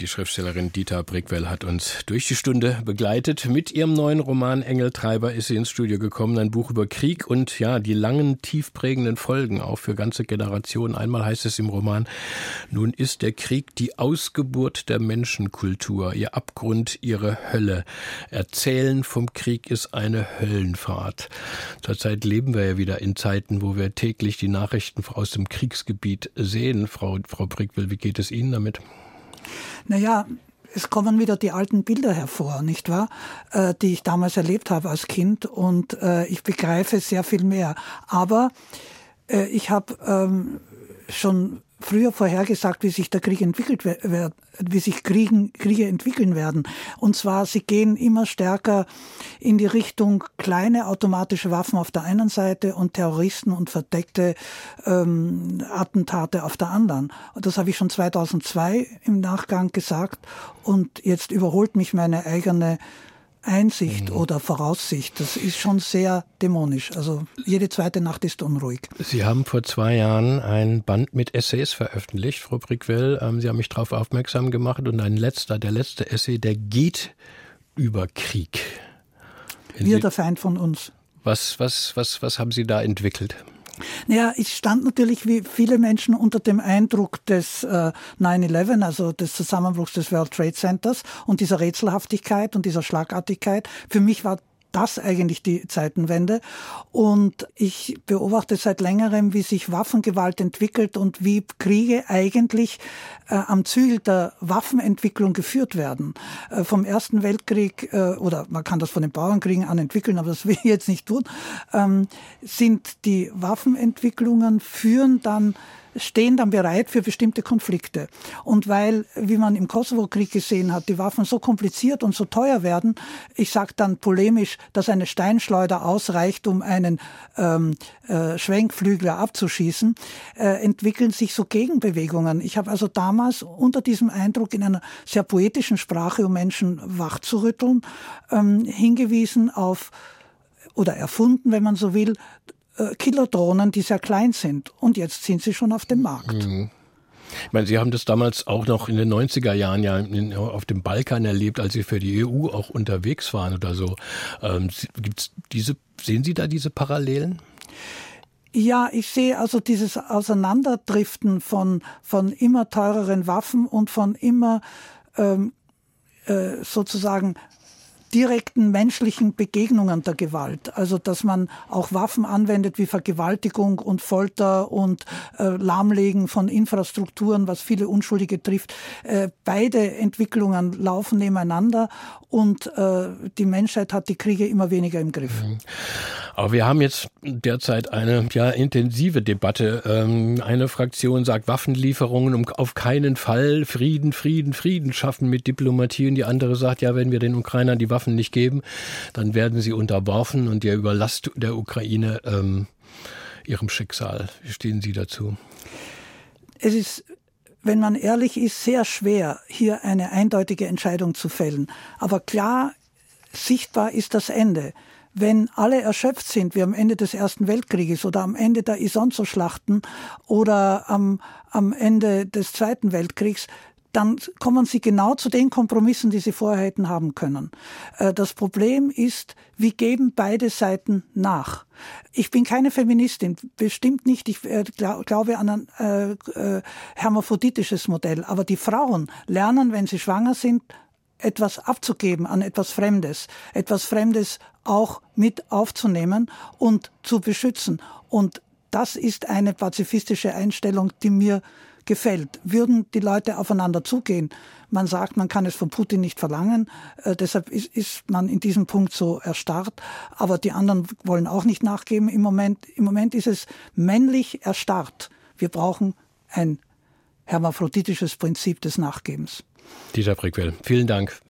die Schriftstellerin Dieter Brickwell hat uns durch die Stunde begleitet. Mit ihrem neuen Roman Engeltreiber ist sie ins Studio gekommen. Ein Buch über Krieg und ja, die langen, tiefprägenden Folgen auch für ganze Generationen. Einmal heißt es im Roman, nun ist der Krieg die Ausgeburt der Menschenkultur, ihr Abgrund, ihre Hölle. Erzählen vom Krieg ist eine Höllenfahrt. Zurzeit leben wir ja wieder in Zeiten, wo wir täglich die Nachrichten aus dem Kriegsgebiet sehen. Frau, Frau Brickwell, wie geht es Ihnen damit? Naja, es kommen wieder die alten Bilder hervor, nicht wahr? Äh, die ich damals erlebt habe als Kind und äh, ich begreife sehr viel mehr. Aber äh, ich habe ähm, schon früher vorhergesagt, wie sich der Krieg entwickelt wird, wie sich Kriegen, Kriege entwickeln werden. Und zwar, sie gehen immer stärker in die Richtung kleine automatische Waffen auf der einen Seite und Terroristen und verdeckte ähm, Attentate auf der anderen. Das habe ich schon 2002 im Nachgang gesagt. Und jetzt überholt mich meine eigene Einsicht mhm. oder Voraussicht. Das ist schon sehr dämonisch. Also jede zweite Nacht ist unruhig. Sie haben vor zwei Jahren ein Band mit Essays veröffentlicht, Frau Brickwell. Ähm, Sie haben mich darauf aufmerksam gemacht und ein letzter, der letzte Essay, der geht über Krieg. Wir, der Feind von uns. Was, was, was, was haben Sie da entwickelt? Naja, ich stand natürlich wie viele Menschen unter dem Eindruck des äh, 9-11, also des Zusammenbruchs des World Trade Centers und dieser Rätselhaftigkeit und dieser Schlagartigkeit. Für mich war das eigentlich die Zeitenwende. Und ich beobachte seit längerem, wie sich Waffengewalt entwickelt und wie Kriege eigentlich äh, am Zügel der Waffenentwicklung geführt werden. Äh, vom Ersten Weltkrieg, äh, oder man kann das von den Bauernkriegen an entwickeln, aber das will ich jetzt nicht tun, ähm, sind die Waffenentwicklungen führen dann stehen dann bereit für bestimmte Konflikte. Und weil, wie man im Kosovo-Krieg gesehen hat, die Waffen so kompliziert und so teuer werden, ich sage dann polemisch, dass eine Steinschleuder ausreicht, um einen ähm, äh, Schwenkflügler abzuschießen, äh, entwickeln sich so Gegenbewegungen. Ich habe also damals unter diesem Eindruck in einer sehr poetischen Sprache, um Menschen wachzurütteln, ähm, hingewiesen auf oder erfunden, wenn man so will, Killerdrohnen, die sehr klein sind. Und jetzt sind sie schon auf dem Markt. Mhm. Ich meine, Sie haben das damals auch noch in den 90er Jahren ja auf dem Balkan erlebt, als Sie für die EU auch unterwegs waren oder so. Ähm, gibt's diese, sehen Sie da diese Parallelen? Ja, ich sehe also dieses Auseinanderdriften von, von immer teureren Waffen und von immer ähm, äh, sozusagen direkten menschlichen Begegnungen der Gewalt. Also dass man auch Waffen anwendet wie Vergewaltigung und Folter und äh, Lahmlegen von Infrastrukturen, was viele Unschuldige trifft. Äh, beide Entwicklungen laufen nebeneinander und äh, die Menschheit hat die Kriege immer weniger im Griff. Mhm. Aber wir haben jetzt derzeit eine ja, intensive Debatte. Ähm, eine Fraktion sagt Waffenlieferungen um auf keinen Fall Frieden, Frieden, Frieden schaffen mit Diplomatie und die andere sagt, ja, wenn wir den Ukrainern die Waffen Waffen nicht geben, dann werden sie unterworfen und der Überlast der Ukraine ähm, ihrem Schicksal. Wie stehen Sie dazu? Es ist wenn man ehrlich ist, sehr schwer, hier eine eindeutige Entscheidung zu fällen. Aber klar, sichtbar ist das Ende. Wenn alle erschöpft sind, wie am Ende des Ersten Weltkrieges oder am Ende der Isonzo-Schlachten oder am, am Ende des Zweiten Weltkriegs, dann kommen sie genau zu den Kompromissen, die sie vorher hätten haben können. Äh, das Problem ist, wie geben beide Seiten nach? Ich bin keine Feministin, bestimmt nicht. Ich äh, glaube an ein äh, hermaphroditisches Modell. Aber die Frauen lernen, wenn sie schwanger sind, etwas abzugeben an etwas Fremdes, etwas Fremdes auch mit aufzunehmen und zu beschützen. Und das ist eine pazifistische Einstellung, die mir gefällt, würden die Leute aufeinander zugehen. Man sagt, man kann es von Putin nicht verlangen, äh, deshalb ist, ist man in diesem Punkt so erstarrt, aber die anderen wollen auch nicht nachgeben. Im Moment, im Moment ist es männlich erstarrt. Wir brauchen ein hermaphroditisches Prinzip des Nachgebens. Dieter Brickwell, vielen Dank